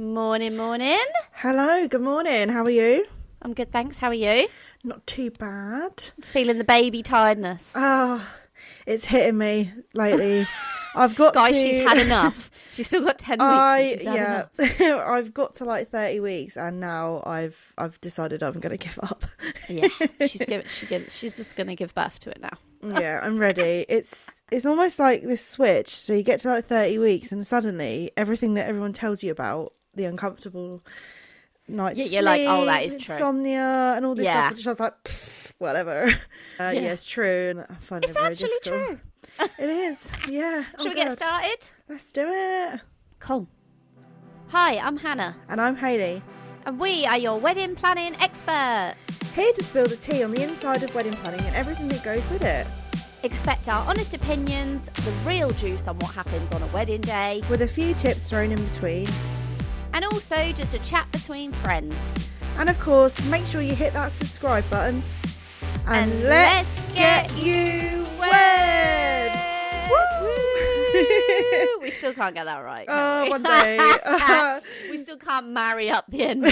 Morning, morning. Hello, good morning. How are you? I'm good, thanks. How are you? Not too bad. Feeling the baby tiredness. Oh, it's hitting me lately. I've got Guys, to... she's had enough. She's still got 10 weeks. I she's yeah. I've got to like thirty weeks, and now I've I've decided I'm going to give up. Yeah, she's, give, she gives, she's just going to give birth to it now. yeah, I'm ready. It's it's almost like this switch. So you get to like thirty weeks, and suddenly everything that everyone tells you about the uncomfortable nights, Yeah, you're like, oh, that is true. insomnia, and all this Yeah. stuff. Which I was like, "Pfft, whatever. Uh, yeah. it's true, and I find It's it very actually difficult. true. It is. Yeah. Should oh we get started? Let's do it. Cool. Hi, I'm Hannah, And I'm Hayley, and we are your wedding planning experts. here to spill the tea on the inside of wedding planning and everything that goes with it, Expect our honest opinions, the real juice on what happens on a wedding day, with a few tips thrown in between. And also just a chat between friends. And of course, make sure you hit that subscribe button. And, And let's, let's get, get you wed! Woo! we still can't get that right. Oh, we? one day. we still can't marry up the end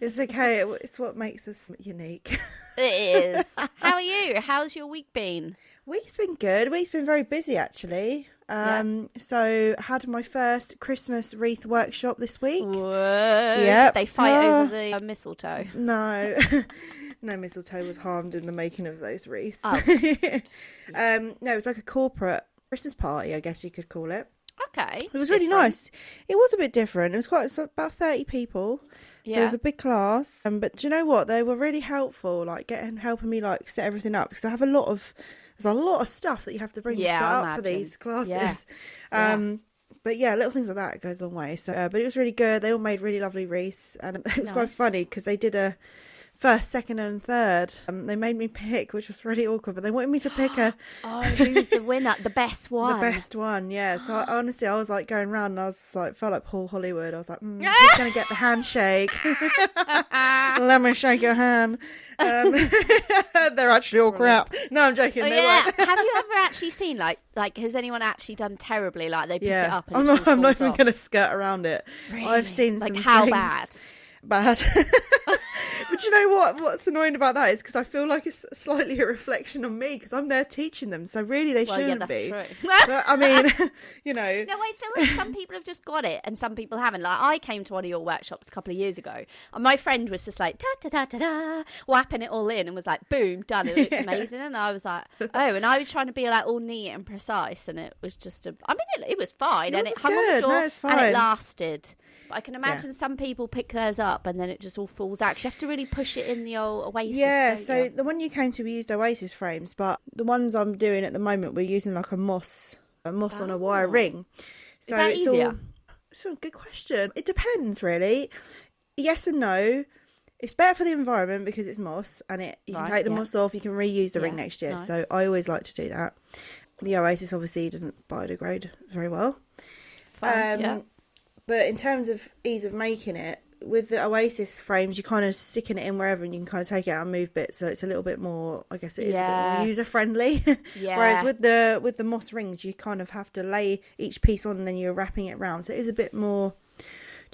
it's okay. It's what makes us unique. it is. How are you? How's your week been? Week's been good. Week's been very busy actually. Um, so had my first Christmas wreath workshop this week. Yeah, They fight Ah. over the uh, mistletoe. No, no mistletoe was harmed in the making of those wreaths. Oh, um, no, it was like a corporate Christmas party, I guess you could call it. Okay. It was really Different. nice. It was a bit different. It was quite it's about thirty people. So it was a big class. Um, but do you know what? They were really helpful, like getting helping me like set everything up because I have a lot of there's a lot of stuff that you have to bring Yeah, to set I up for these classes. Yeah. Um, but yeah, little things like that goes a long way. So, uh, but it was really good. They all made really lovely wreaths, and it was quite funny because they did a first, second, and third. Um, they made me pick, which was really awkward. But they wanted me to pick a Oh, who's the winner? The best one. the best one. Yeah. So I, honestly, I was like going around, and I was like felt like Paul Hollywood. I was like, mm, who's gonna get the handshake? Let me shake your hand. Um, they're actually all crap. No, I'm joking. Oh, yeah. weren't. Have you ever actually seen like like has anyone actually done terribly? Like they pick it up and I'm not. I'm not even going to skirt around it. Really? I've seen like some how things- bad. Bad. but you know what? What's annoying about that is because I feel like it's slightly a reflection on me because I'm there teaching them. So really, they Well, shouldn't that's be. But, I mean, you know. No, I feel like some people have just got it and some people haven't. Like I came to one of your workshops a couple of years ago, and my friend was just like da da da da da, whapping it all in, and was like, boom, done. It looked amazing, and I was like, oh, and I was trying to be like all neat and precise, and it was just a. I mean, it, it was fine, and Yours it was hung on good. the door, No, and it lasted. But I can imagine some people pick theirs up and then it just all falls out. You have to really push it in the old Oasis. Yeah, so you? the one you came to, we used Oasis frames, but the ones I'm doing at the moment, we're using like a moss, a moss on a wire Oh. ring. So that it's easier? all. It's a good question. It depends, really. Yes and no. It's better for the environment because it's moss, and it you Right, can take the yeah. moss off. You can reuse the ring next year. So. I always like to do that. The Oasis obviously doesn't biodegrade very well. Fine, Um, yeah. But in terms of ease of making it, with the Oasis frames, you're kind of sticking it in wherever and you can kind of take it out and move bits. So it's a little bit more, I guess it is Yeah. user friendly. Yeah. Whereas with the with the moss rings, you kind of have to lay each piece on and then you're wrapping it around. So it is a bit more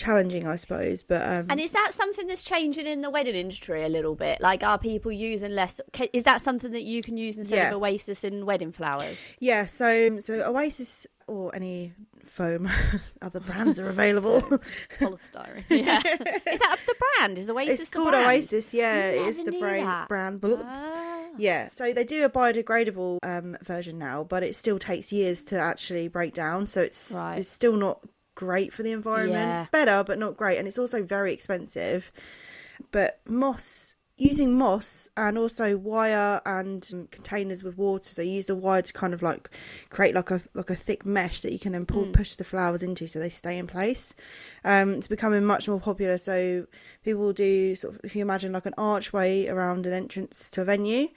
challenging, I suppose. But um, And is that something that's changing in the wedding industry a little bit? Like, are people using less? Is that something that you can use instead Yeah. of Oasis in wedding flowers? yeah, so so Oasis or any foam, other brands are available. Polystyrene. Yeah. is that the brand? Is Oasis? it's called brand? Oasis. Yeah, it's the brand. Brand. Ah. Yeah, so they do a biodegradable um, version now, but it still takes years to actually break down. So it's Right. it's still not great for the environment. Yeah. Better, but not great, and it's also very expensive. But moss, using moss and also wire and um, containers with water, so you use the wire to kind of like create like a like a thick mesh that you can then pull Mm. push the flowers into, so they stay in place. Um, it's becoming much more popular. So people will do sort of if you imagine like an archway around an entrance to a venue.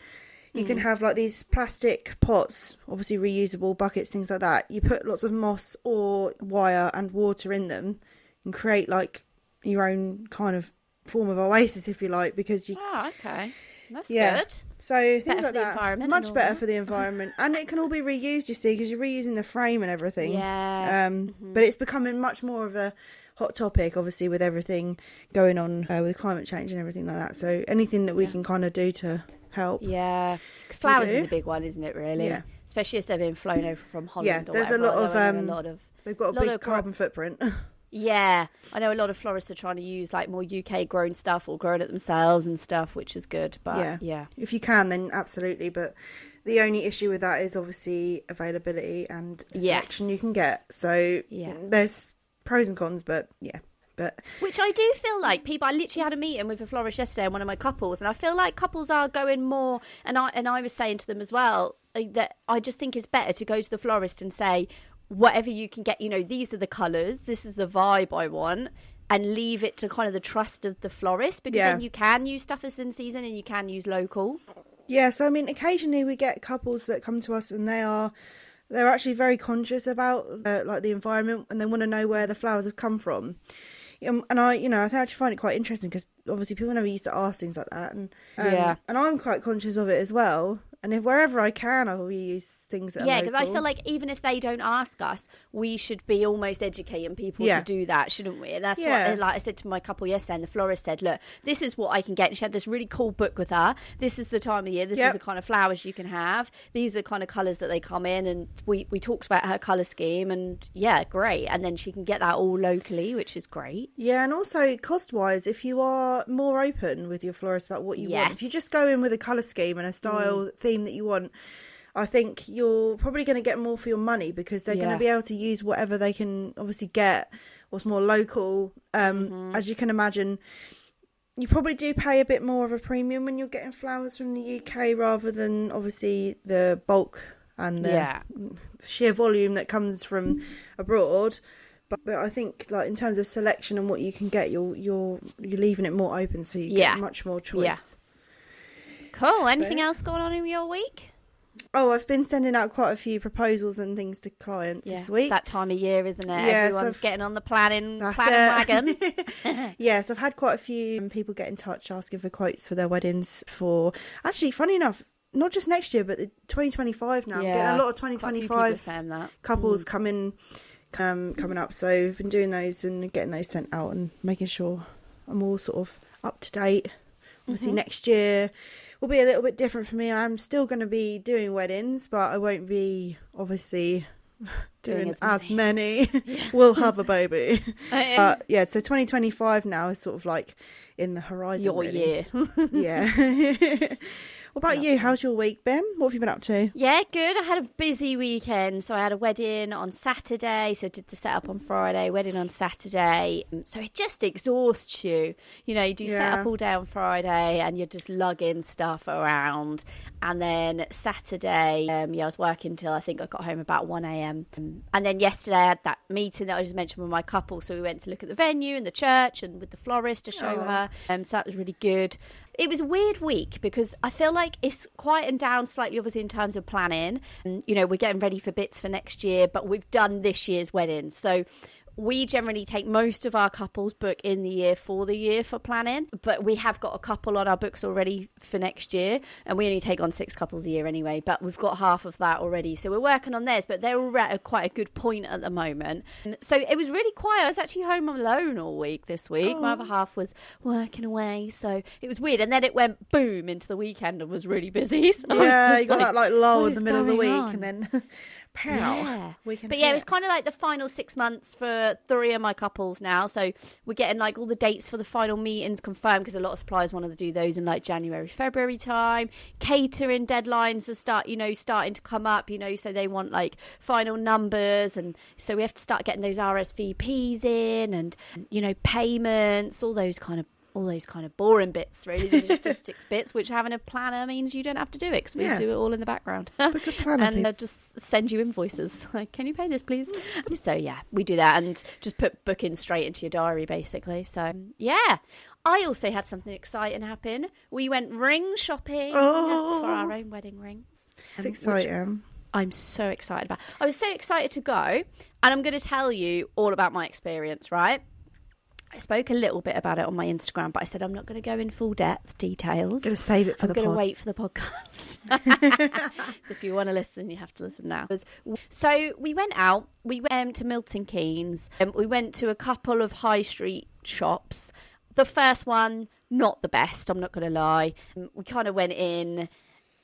You Mm. can have like these plastic pots, obviously reusable buckets, things like that. You put lots of moss or wire and water in them and create like your own kind of form of oasis, if you like, because you Oh, okay. That's Yeah. good. So things Better like the that, environment much better that. for the environment, and it can all be reused. You see, because you're reusing the frame and everything. Yeah. Um, Mm-hmm. but it's becoming much more of a hot topic, obviously, with everything going on uh, with climate change and everything like that. So anything that we can kind of do to help. Yeah, because flowers is a big one, isn't it? Really, Yeah. especially if they've been flown over from Holland. Yeah, or there's a lot of, um, a lot of. They've got a Lot big carbon footprint. Yeah, I know a lot of florists are trying to use like more UK grown stuff or grown it themselves and stuff, which is good. But Yeah. yeah, if you can, then absolutely. But the only issue with that is obviously availability and the selection you can get. So Yeah. there's pros and cons, but yeah. But Which I do feel like people. I literally had a meeting with a florist yesterday and one of my couples, and I feel like couples are going more. And I and I was saying to them as well uh, that I just think it's better to go to the florist and say whatever you can get. You know, these are the colours. This is the vibe I want. And leave it to kind of the trust of the florist because Yeah. then you can use stuff as in season and you can use local. Yeah, so I mean, occasionally we get couples that come to us and they are they're actually very conscious about uh, like the environment and they want to know where the flowers have come from. Um, and I, you know, I actually find it quite interesting because obviously people never used to ask things like that, and um, Yeah. and I'm quite conscious of it as well. And if wherever I can, I will use things that Yeah, because I feel like even if they don't ask us, we should be almost educating people Yeah. to do that, shouldn't we? That's Yeah. what, like I said to my couple yesterday, and the florist said, "Look, this is what I can get." And she had this really cool book with her. This is the time of year. This Yep. is the kind of flowers you can have. These are the kind of colours that they come in. And we we talked about her colour scheme, and yeah, great. And then she can get that all locally, which is great. Yeah, and also cost wise, if you are more open with your florist about what you want, if you just go in with a colour scheme and a style mm. Theme that you want, I think you're probably going to get more for your money because they're going to be able to use whatever they can obviously get, what's more local. Um, Mm-hmm. As you can imagine, you probably do pay a bit more of a premium when you're getting flowers from the UK rather than obviously the bulk and the Yeah. sheer volume that comes from abroad. But, but I think like in terms of selection and what you can get, you're you're you're leaving it more open, so you Yeah. get much more choice. Cool. Anything But- else going on in your week? Oh, I've been sending out quite a few proposals and things to clients this week. It's that time of year, isn't it? Yeah, Everyone's I've- getting on the planning planning wagon. yes, I've had quite a few people get in touch asking for quotes for their weddings. For actually, funny enough, not just next year, but the 2025 now. I'm getting a lot of Quite a few people 2025 saying that. couples coming um, coming up. So we've been doing those and getting those sent out and making sure I'm all sort of up to date. Obviously, Mm-hmm. next year will be a little bit different for me. I'm still going to be doing weddings, but I won't be obviously Doing doing, as as many. we'll have a baby. But yeah, so 2025 now is sort of like in the horizon. your really. year. Yeah. What about you? How's your week been? What have you been up to? Yeah, good. I had a busy weekend. So I had a wedding on Saturday. So I did the setup on Friday, wedding on Saturday. So it just exhausts you. You know, you do Yeah. setup all day on Friday and you're just lugging stuff around. And then Saturday, um, yeah, I was working till I think I got home about 1 a.m. And then yesterday I had that meeting that I just mentioned with my couple. So we went to look at the venue and the church and with the florist to show Oh. her. Um, so that was really good. It was a weird week because I feel like it's quietened down slightly, obviously, in terms of planning. And, you know, we're getting ready for bits for next year, but we've done this year's wedding. So we generally take most of our couples book in the year for the year for planning, but we have got a couple on our books already for next year, and we only take on six couples a year anyway. But we've got half of that already, so we're working on theirs. But they're all at a, quite a good point at the moment. So it was really quiet. I was actually home alone all week this week. My other oh. half was working away, so it was weird. And then it went boom into the weekend and was really busy. So Yeah, you got like, that like lull in the middle of the week, on? and then pow, Yeah. weekend But yeah, hit. it's kind of like the final six months for three of my couples now. So we're getting like all the dates for the final meetings confirmed because a lot of suppliers wanted to do those in like January, February time. Catering deadlines are start, you know, starting to come up, you know, so they want like final numbers. And so we have to start getting those RSVPs in and, you know, payments, all those kind of. All those kind of boring bits, really, the logistics bits, which having a planner means you don't have to do it because we Yeah. do it all in the background. Book a planner, and uh, just send you invoices. Like, can you pay this, please? so yeah, we do that and just put bookings straight into your diary, basically. So yeah, I also had something exciting happen. We went ring shopping Oh. for our own wedding rings. It's um, exciting. I'm so excited about. I was so excited to go, and I'm going to tell you all about my experience, right? I spoke a little bit about it on my Instagram, but I said I'm not going to go in full depth details. Gonna save it for I'm the going to wait for the podcast. so if you want to listen, you have to listen now. So we went out. We went um, to Milton Keynes. Um, we went to a couple of high street shops. The first one, not the best. I'm not going to lie. Um, We kind of went in.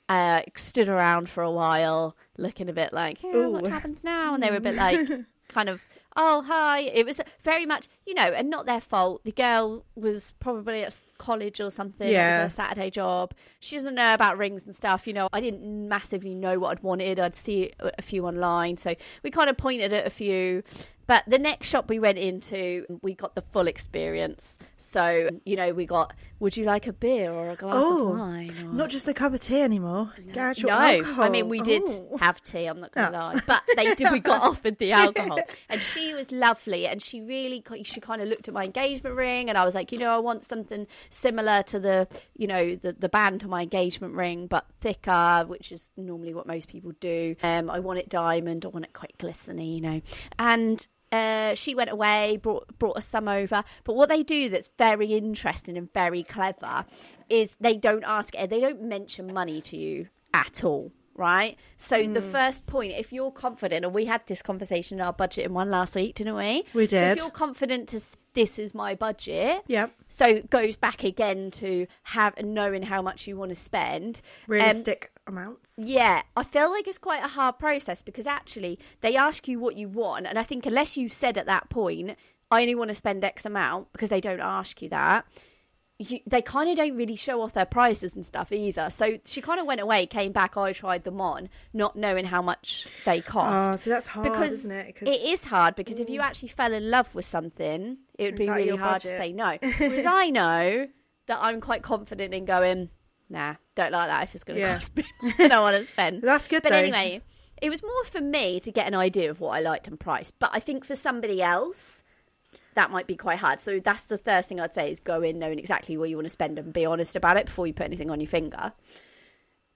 Uh, stood around for a while, looking a bit like, yeah, what happens now? And they were a bit like, kind of, oh hi. It was very much, you know, and not their fault. The girl was probably at college or something. Yeah. It was a Saturday job. She doesn't know about rings and stuff. You know, I didn't massively know what I'd wanted. I'd see a a few online, so we kind of pointed at a few. But the next shop we went into, we got the full experience. So you know, we got. Would you like a beer or a glass Oh, of wine? Or... Not just a cup of tea anymore. Get actual No, alcohol. I mean we did Oh. have tea. I'm not gonna Oh. lie, but they did. We got offered the alcohol, and she was lovely. And she really, she kind of looked at my engagement ring, and I was like, you know, I want something similar to the, you know, the the band to my engagement ring, but thicker, which is normally what most people do. Um, I want it diamond. I want it quite glistening, you know, and. Uh, she went away, brought brought us some over. But what they do that's very interesting and very clever is they don't ask, they don't mention money to you at all, right? So the Hmm. first point, if you're confident, and we had this conversation in our budget in one last week, didn't we? We So if you're confident to this is my budget, Yep. so it goes back again to have knowing how much you want to spend. Um, Realistic amounts. yeah, I feel like it's quite a hard process because actually they ask you what you want, and I think unless you said at that point, I only want to spend X amount because they don't ask you that. You, they kind of don't really show off their prices and stuff either. So she kind of went away, came back. I tried them on, not knowing how much they ah, cost. Oh, so that's hard, because isn't it? 'Cause- it is hard because if you actually fell in love with something, it would be really hard to say no. Whereas I know that I'm quite confident in going, nah, don't like that if it's going to Yeah. cost me I want to spend. That's good But though. anyway, it was more for me to get an idea of what I liked and price. But I think for somebody else, that might be quite hard. So that's the first thing I'd say is go in knowing exactly what you want to spend and be honest about it before you put anything on your finger.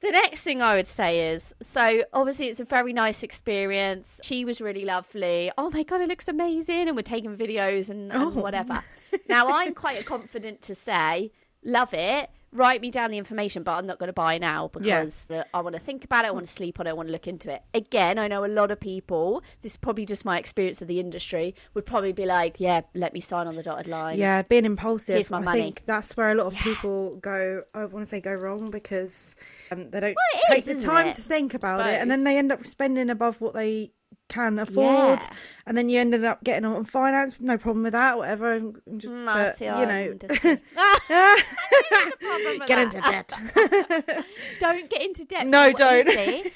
The next thing I would say is so obviously it's a very nice experience. She was really lovely. Oh my god, it looks amazing, and we're taking videos and, and Oh. whatever. now I'm quite confident to say, love it. Write me down the information, but I'm not going to buy now because uh, I want to think about it. I want to sleep on it. I want to look into it. Again, I know a lot of people. This is probably just my experience of the industry. Would probably be like, "Yeah, let me sign on the dotted line." Yeah, being impulsive. Here's my I money. think that's where a lot of people go. I want to say go wrong because um, they don't Well, take is, the time it? to think about it, and then they end up spending above what they can afford, Yeah. and then you ended up getting on finance. No problem with that. Whatever. and just- Mm, but, you know, get into debt. don't get into debt. No, don't. honestly,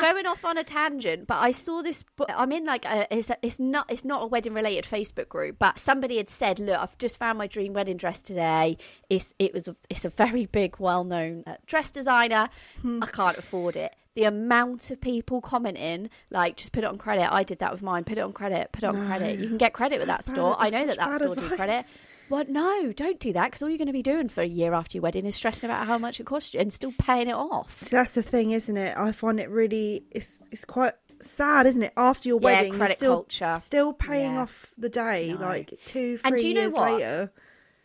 going off on a tangent, but I saw this. book I'm in like a, it's, a, it's not it's not a wedding related Facebook group, but somebody had said, "Look, I've just found my dream wedding dress today. It's it was a, it's a very big, well known uh, dress designer. Hmm. I can't afford it." The amount of people commenting, like, just put it on credit. I did that with mine. Put it on credit. Put it on No. credit. You can get credit with that store. I know that that store do credit. What? No, don't do that because all you're going to be doing for a year after your wedding is stressing about how much it costs you and still paying it off. So that's the thing, isn't it? I find it really it's it's quite sad, isn't it? After your Yeah, wedding, you're credit still culture. still paying Yeah. off the day, No. like two, three And do you know what? later.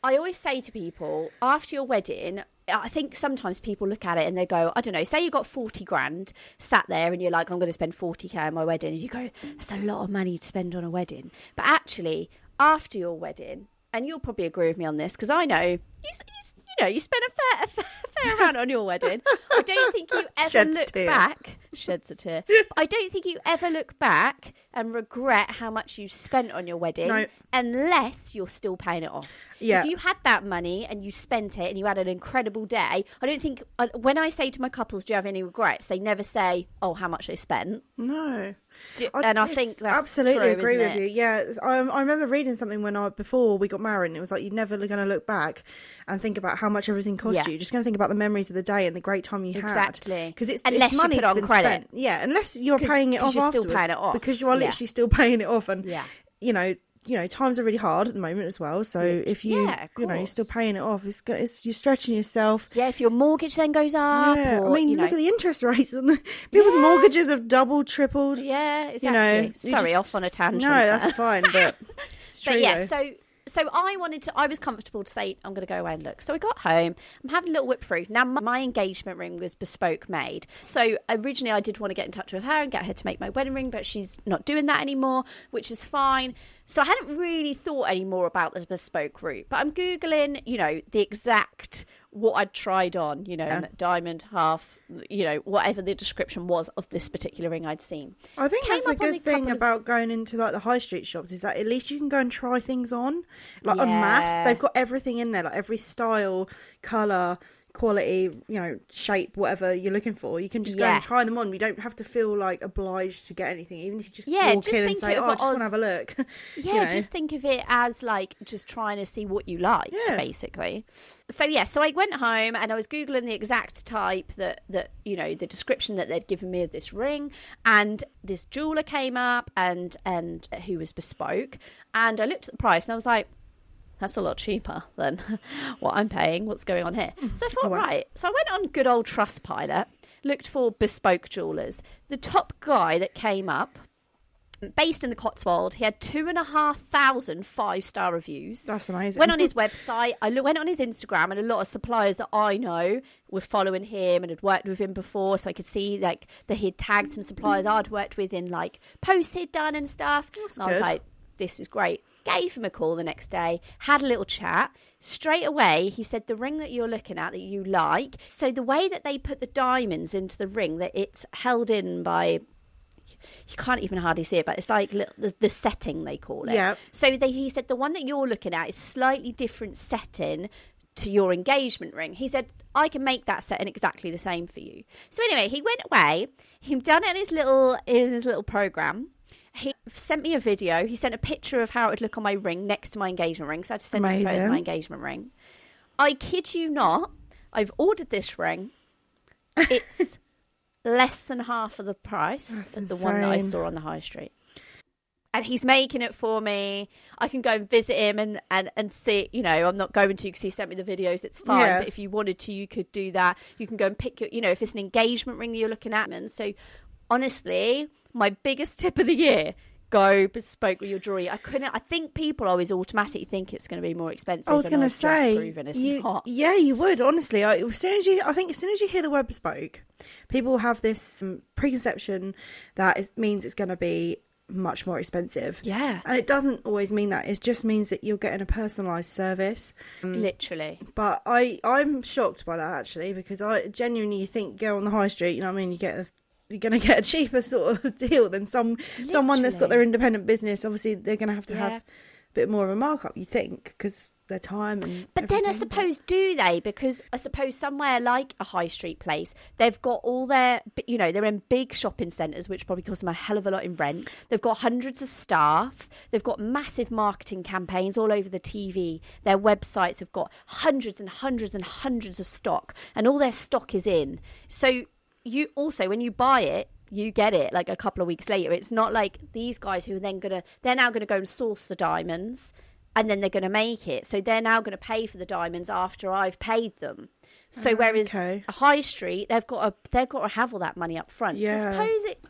I always say to people after your wedding, I think sometimes people look at it and they go, I don't know, say you got 40 grand sat there and you're like, I'm going to spend 40k on my wedding. And you go, that's a lot of money to spend on a wedding. But actually, after your wedding, and you'll probably agree with me on this because I know you, you know you spent a fair, a fair, fair amount on your wedding. I don't think you ever Sheds look tear. back. Sheds a tear. I don't think you ever look back and regret how much you spent on your wedding No. unless you're still paying it off. Yeah. If you had that money and you spent it and you had an incredible day, I don't think uh, when I say to my couples, "Do you have any regrets?" They never say, "Oh, how much they spent." No. Do- and I think that's absolutely true, agree with it? you. Yeah, I, I remember reading something when I before we got married, and it was like you're never going to look back and think about how much everything cost Yeah. you. You're just going to think about the memories of the day and the great time you had. Exactly. because it's Unless it's you money put it on been credit. spent. Yeah, unless you're paying it off you're still afterwards, paying it off. because you are Yeah. literally still paying it off, and Yeah. you know. You know, times are really hard at the moment as well. So if you yeah, you know you're still paying it off, it's, it's you're stretching yourself. Yeah, if your mortgage then goes up, yeah, or, I mean, you know, look at the interest rates on the people's Yeah. mortgages have doubled, tripled. yeah, exactly. You know, sorry, just- off on a tangent. No, there. that's fine, but but yeah, so so I wanted to. I was comfortable to say I'm going to go away and look. So I got home. I'm having a little whip through. Now my, my engagement ring was bespoke made. So originally I did want to get in touch with her and get her to make my wedding ring, but she's not doing that anymore, which is fine. So I hadn't really thought any more about the bespoke route. But I'm googling, you know, the exact what I'd tried on, you know, Yeah. diamond, half, you know, whatever the description was of this particular ring I'd seen. I think Came that's a good thing of- about going into like the high street shops is that at least you can go and try things on, like en Yeah. masse. They've got everything in there, like every style, color, quality, you know, shape, whatever you're looking for. You can just go Yeah. and try them on. You don't have to feel like obliged to get anything, even if you just Yeah, walk just in and think say, of "Oh, I just want to have a look." Yeah, You know? just think of it as like just trying to see what you like, Yeah. basically. So yeah, so I went home and I was googling the exact type that that you know the description that they'd given me of this ring, and this jeweler came up and and who was bespoke, and I looked at the price and I was like. That's a lot cheaper than what I'm paying. What's going on here? Mm. So I thought, Oh, right. So I went on good old Trustpilot, looked for bespoke jewelers. The top guy that came up based in the Cotswold. He had two and a half thousand five star reviews. That's amazing. Went on his website. I went on his Instagram, and a lot of suppliers that I know were following him and had worked with him before, so I could see like that he'd tagged some suppliers I'd worked with in like posts he'd done and stuff. That's and I was good. like, this is great. Gave him a call the next day, had a little chat. Straight away, he said, The ring that you're looking at that you like. So, the way that they put the diamonds into the ring, that it's held in by you can't even hardly see it, but it's like little, the, the setting they call it. Yeah. So they, he said the one that you're looking at is slightly different setting to your engagement ring. He said I can make that setting exactly the same for you. So anyway, he went away. He'd done it in his little in his little program. He sent me a video. He sent a picture of how it would look on my ring next to my engagement ring. So I had to send him photos of my engagement ring. I kid you not. I've ordered this ring. It's less than half of the price That's of the one that I saw on the high street. And he's making it for me. I can go and visit him and, and, and see. You know, I'm not going to because he sent me the videos. It's fine. Yeah. But if you wanted to, you could do that. You can go and pick your, you know, if it's an engagement ring that you're looking at. And so, honestly, my biggest tip of the year go bespoke with your jewelry. I couldn't. I think people always automatically think it's going to be more expensive. I was going to say, you, yeah, you would honestly. I, as soon as you, I think, as soon as you hear the word bespoke, people have this um, preconception that it means it's going to be much more expensive. Yeah, and it doesn't always mean that. It just means that you're getting a personalised service. literally. But I, I'm shocked by that actually because I genuinely think go on the high street. You know, what I mean, you get a, you're going to get a cheaper sort of deal than some someone that's got their independent business. Obviously, they're going to have to Yeah. have a bit more of a markup. You think because their time and. But then I suppose do they? Because I suppose somewhere like a high street place, they've got all their, you know, they're in big shopping centres, which probably cost them a hell of a lot in rent. They've got hundreds of staff. They've got massive marketing campaigns all over the TV. Their websites have got hundreds and hundreds and hundreds of stock, and all their stock is in. So you also, when you buy it, you get it like a couple of weeks later. It's not like these guys who are then gonna, they're now gonna go and source the diamonds and then they're to make it. So they're now to pay for the diamonds after I've paid them. So Ah, whereas okay. a high street, they've got a they've got to have all that money up front. So Yeah. I suppose it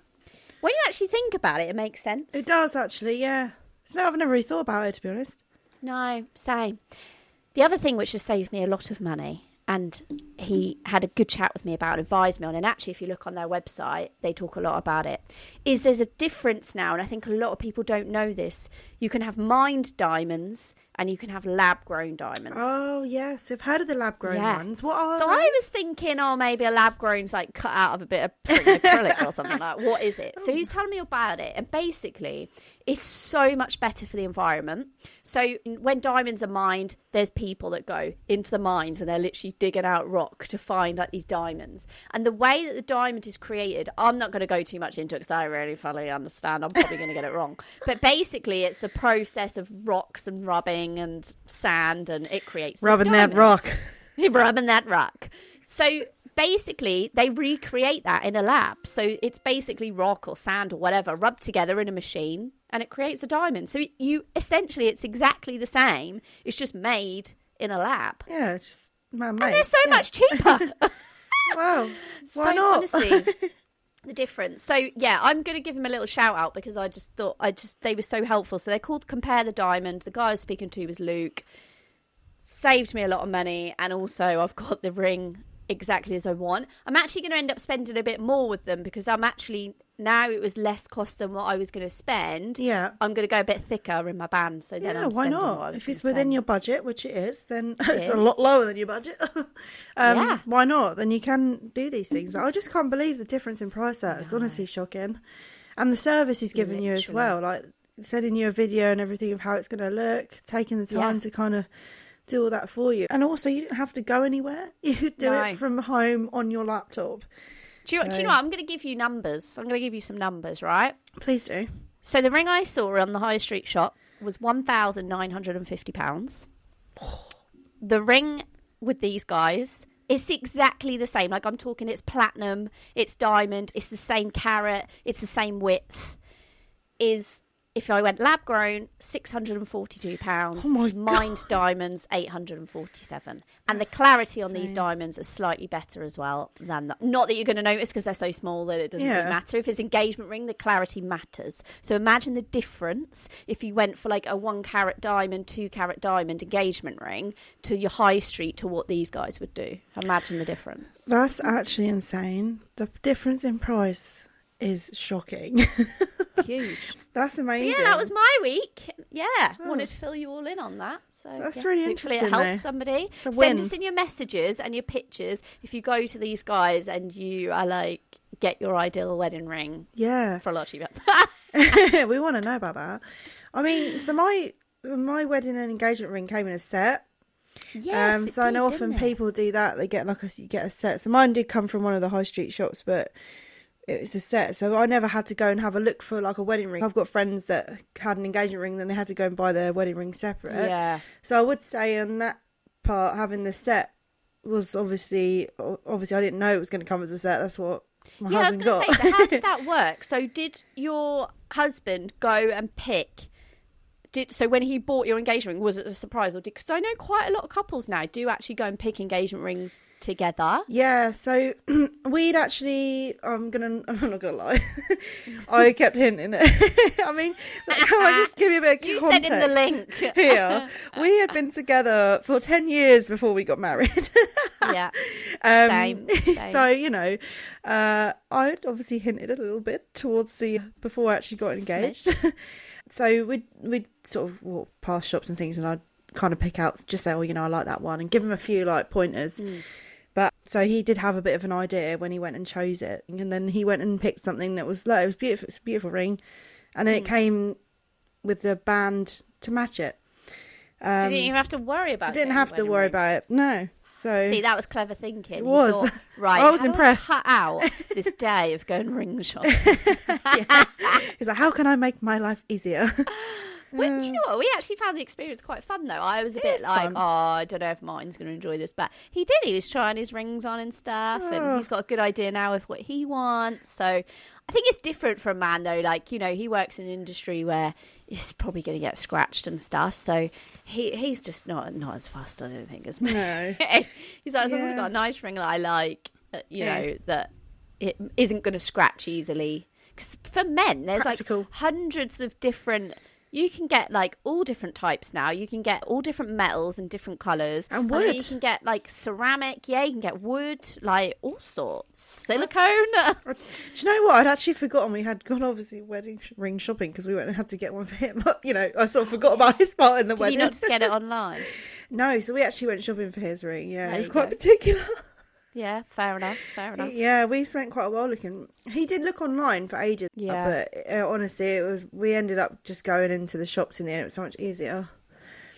when you actually think about it, it makes sense. It does actually, yeah. So I've never really thought about it to be honest. No, same. The other thing which has saved me a lot of money, and he had a good chat with me about, advised me on, and actually, if you look on their website, they talk a lot about it, is there's a difference now, and I think a lot of people don't know this. You can have mined diamonds and you can have lab grown diamonds. Oh yes, I've heard of the lab grown Yes. ones. What are so they? I was thinking, oh, maybe a lab grown's like cut out of a bit of acrylic or something like. What is it? So he was telling me about it, and basically, it's so much better for the environment. So when diamonds are mined, there's people that go into the mines and they're literally digging out rock to find like these diamonds. And the way that the diamond is created, I'm not going to go too much into it because I really fully understand. I'm probably going to get it wrong, but basically, it's the process of rocks and rubbing and sand, and it creates this Rubbing that rock. rubbing that rock. So basically, they recreate that in a lab. So it's basically rock or sand or whatever rubbed together in a machine, and it creates a diamond. So you essentially, it's exactly the same. It's just made in a lab. Yeah, just man made. And they're so much cheaper. Wow. so Why not? honestly, the difference. So yeah, I'm going to give him a little shout out because I just thought I just they were so helpful. So they're called Compare the Diamond. The guy I was speaking to was Luke. Saved me a lot of money, and also I've got the ring exactly as I want. I'm actually going to end up spending a bit more with them because I'm actually now it was less cost than what I was going to spend. Yeah. I'm going to go a bit thicker in my band. So then Yeah, I'm why spending what I not? If it's within spend. your budget, which it is, then it's is. a lot lower than your budget. um, Yeah. Why not? Then you can do these things. I just can't believe the difference in price there. It's honestly shocking. And the service he's giving you as well, like sending you a video and everything of how it's going to look, taking the time Yeah. to kind of do all that for you. And also, you didn't have to go anywhere. You do No. it from home on your laptop. Do you, do you know what? I'm going to give you numbers. I'm going to give you some numbers, right? Please do. So the ring I saw on the high street shop was one thousand nine hundred and fifty pounds. The ring with these guys it's exactly the same. Like I'm talking, it's platinum, it's diamond, it's the same carat, it's the same width. Is if I went lab grown, six hundred and forty two pounds. Oh my Mined diamonds, eight hundred and forty seven. And the clarity on these diamonds is slightly better as well than that. Not that you're going to notice because they're so small that it doesn't really matter. If it's engagement ring, the clarity matters. So imagine the difference if you went for like a one carat diamond, two carat diamond engagement ring to your high street to what these guys would do. Imagine the difference. That's actually insane. The difference in price is shocking. That's So yeah, that was my week. Yeah, wanted to fill you all in on that. So That's yeah, really hopefully interesting, It helps though. somebody. Send us in your messages and your pictures if you go to these guys and you are like get your ideal wedding ring Yeah. for a lot of cheaper. we want to know about that. I mean, so my my wedding and engagement ring came in a set. yes, um, so I know often it? people do that. They get like a you get a set. So mine did come from one of the high street shops, but it was a set. So I never had to go and have a look for like a wedding ring. I've got friends that had an engagement ring, then they had to go and buy their wedding ring separate. Yeah. So I would say on that part, having the set was obviously obviously I didn't know it was going to come as a set. That's what my Yeah, I was husband going to got. say, so how did that work? So did your husband go and pick? Did so when he bought your engagement ring? Was it a surprise or did? Because I know quite a lot of couples now do actually go and pick engagement rings together. Yeah, so we'd actually. I'm gonna. I'm not gonna lie. I kept hinting it. I mean, can I just give you a bit of You sent context in the link. here? We had been together for ten years before we got married. yeah, Um, Same, same. So you know, uh, I'd obviously hinted a little bit towards the before I actually got Just engaged. So we'd we'd sort of walk past shops and things, and I'd kind of pick out, just say, oh, you know, I like that one, and give him a few like pointers. Mm. But so he did have a bit of an idea when he went and chose it, and then he went and picked something that was like it was beautiful. It's a beautiful ring, and then it Mm. came with the band to match it. so Um, you didn't even have to worry about. It? So didn't have to worry ring. about it. No. So See, that was clever thinking. It was. thought, right. I was impressed. cut out this day of going ring shopping. he's like, how can I make my life easier? Well, do you know what? We actually found the experience quite fun, though. I was a It bit like, fun. oh, I don't know if Martin's going to enjoy this, but he did. He was trying his rings on and stuff, and Oh. he's got a good idea now of what he wants. So I think it's different for a man, though. Like, you know, he works in an industry where he's probably going to get scratched and stuff. So he he's just not not as fast, I don't think, as me. no. he's like, as long as I've got a nice ring that I like, you Yeah. know, that it isn't going to scratch easily. Because for men, there's Practical. like hundreds of different. You can get like all different types now. You can get all different metals and different colours. And wood. you can get like ceramic. Yeah, you can get wood, like all sorts. Silicone. Do you know what? I'd actually forgotten we had gone obviously wedding sh- ring shopping because we went and had to get one for him. But, you know, I sort of forgot about his part in the Did wedding. you not just get it online? no, so we actually went shopping for his ring. Yeah, was quite go. particular. Yeah, fair enough. Fair enough. yeah, we spent quite a while looking. He did look online for ages. Yeah. but uh, honestly, it was. We ended up just going into the shops in the end. It was so much easier.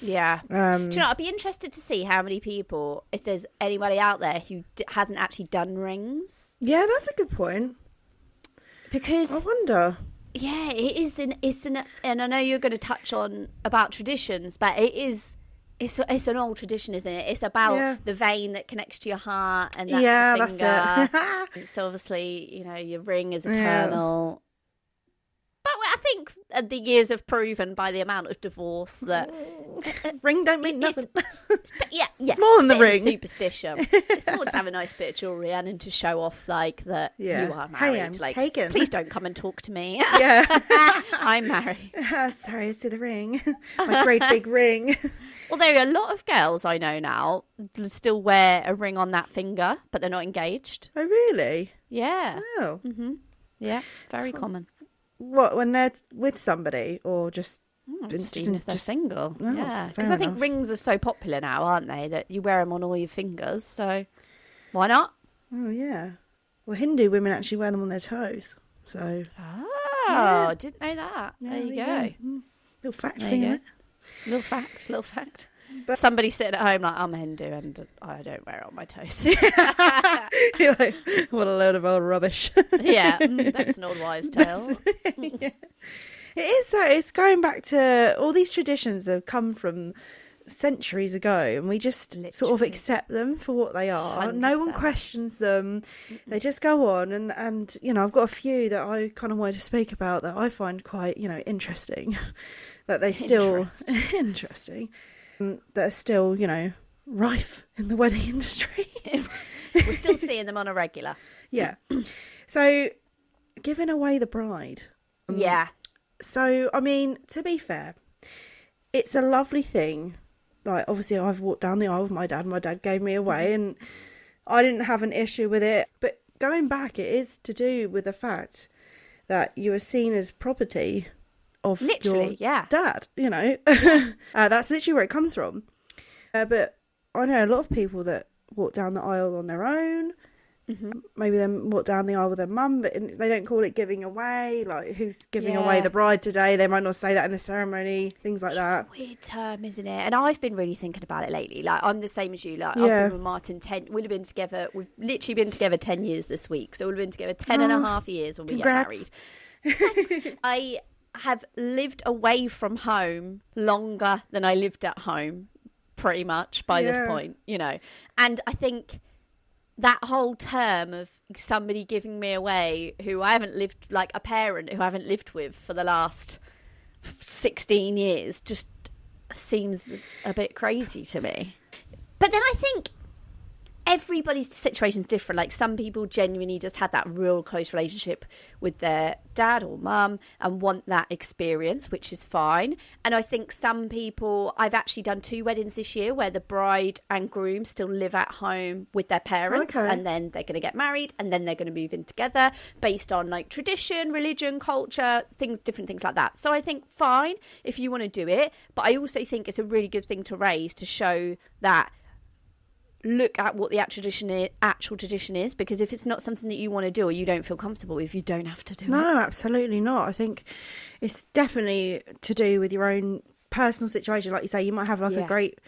Yeah. Um, Do you know? I'd be interested to see how many people, if there's anybody out there who d- hasn't actually done rings, yeah, that's a good point. because I wonder. yeah, it is an it's an and I know you're going to touch on about traditions, but it is. It's, it's an old tradition, isn't it? It's about Yeah. the vein that connects to your heart, and that's yeah, the finger. that's it. so obviously, you know, your ring is eternal. I think uh, the years have proven by the amount of divorce that ring don't mean nothing. but yeah, yeah, more than the a bit of ring. superstition. it's more to have a nice bit of jewelry and, and to show off like that Yeah. you are Hey, married. I'm like, taken. please don't come and talk to me. yeah. I'm married. Sorry, I see the ring. My great big ring. Although a lot of girls I know now still wear a ring on that finger, but they're not engaged. Oh, really? Yeah, Oh. yeah, very common. What, when they're with somebody or just. I'm just- if they're just- single. Oh, yeah, because I think enough. rings are so popular now, aren't they? That you wear them on all your fingers. So why not? Oh, yeah. Well, Hindu women actually wear them on their toes. So. Oh, didn't know that. yeah, there you go. Mm. Little fact There for you you. go. Little fact, little fact. But- Somebody sitting at home like I'm a Hindu and I don't wear it on my toes. You're like, what a load of old rubbish. yeah, mm, that's an old wives' tale. It is so. It's going back to all these traditions have come from centuries ago, and we just sort of accept them for what they are. No one 100%. questions them. They just go on, and and you know, I've got a few that I kind of wanted to speak about that I find quite you know interesting. that they still interesting. That are still you know rife in the wedding industry. We're still seeing them on a regular. yeah. So, giving away the bride. Mm. Yeah, So, I mean, to be fair, it's a lovely thing. Like, obviously, I've walked down the aisle with my dad. My dad gave me away, mm-hmm. and I didn't have an issue with it. But going back, it is to do with the fact that you are seen as property of Literally, your yeah. dad. You know, uh, that's literally where it comes from. Uh, but I know a lot of people that walk down the aisle on their own. Mm-hmm. Maybe then walk down the aisle with their mum, but they don't call it giving away. Like, who's giving away the bride today? They might not say that in the ceremony, things like that. It's a weird term, isn't it? And I've been really thinking about it lately. Like I'm the same as you. Like I've been with Martin ten. We'll have been together. We've literally been together ten years this week. So we'll have been together ten and a half years when we congrats. get married. I have lived away from home longer than I lived at home, pretty much by this point. You know, and I think that whole term of somebody giving me away who I haven't lived like a parent who I haven't lived with for the last 16 years just seems a bit crazy to me. But then I think everybody's situation is different. Like some people genuinely just had that real close relationship with their dad or mum and want that experience, which is fine. And I think some people, I've actually done two weddings this year where the bride and groom still live at home with their parents Okay. and then they're going to get married and then they're going to move in together based on like tradition, religion, culture, things, different things like that. So I think fine if you want to do it, but I also think it's a really good thing to raise to show that look at what the actual tradition is, actual tradition is because if it's not something that you want to do or you don't feel comfortable with, you don't have to do it. No, absolutely not. I think it's definitely to do with your own personal situation. Like you say, you might have like Yeah. a great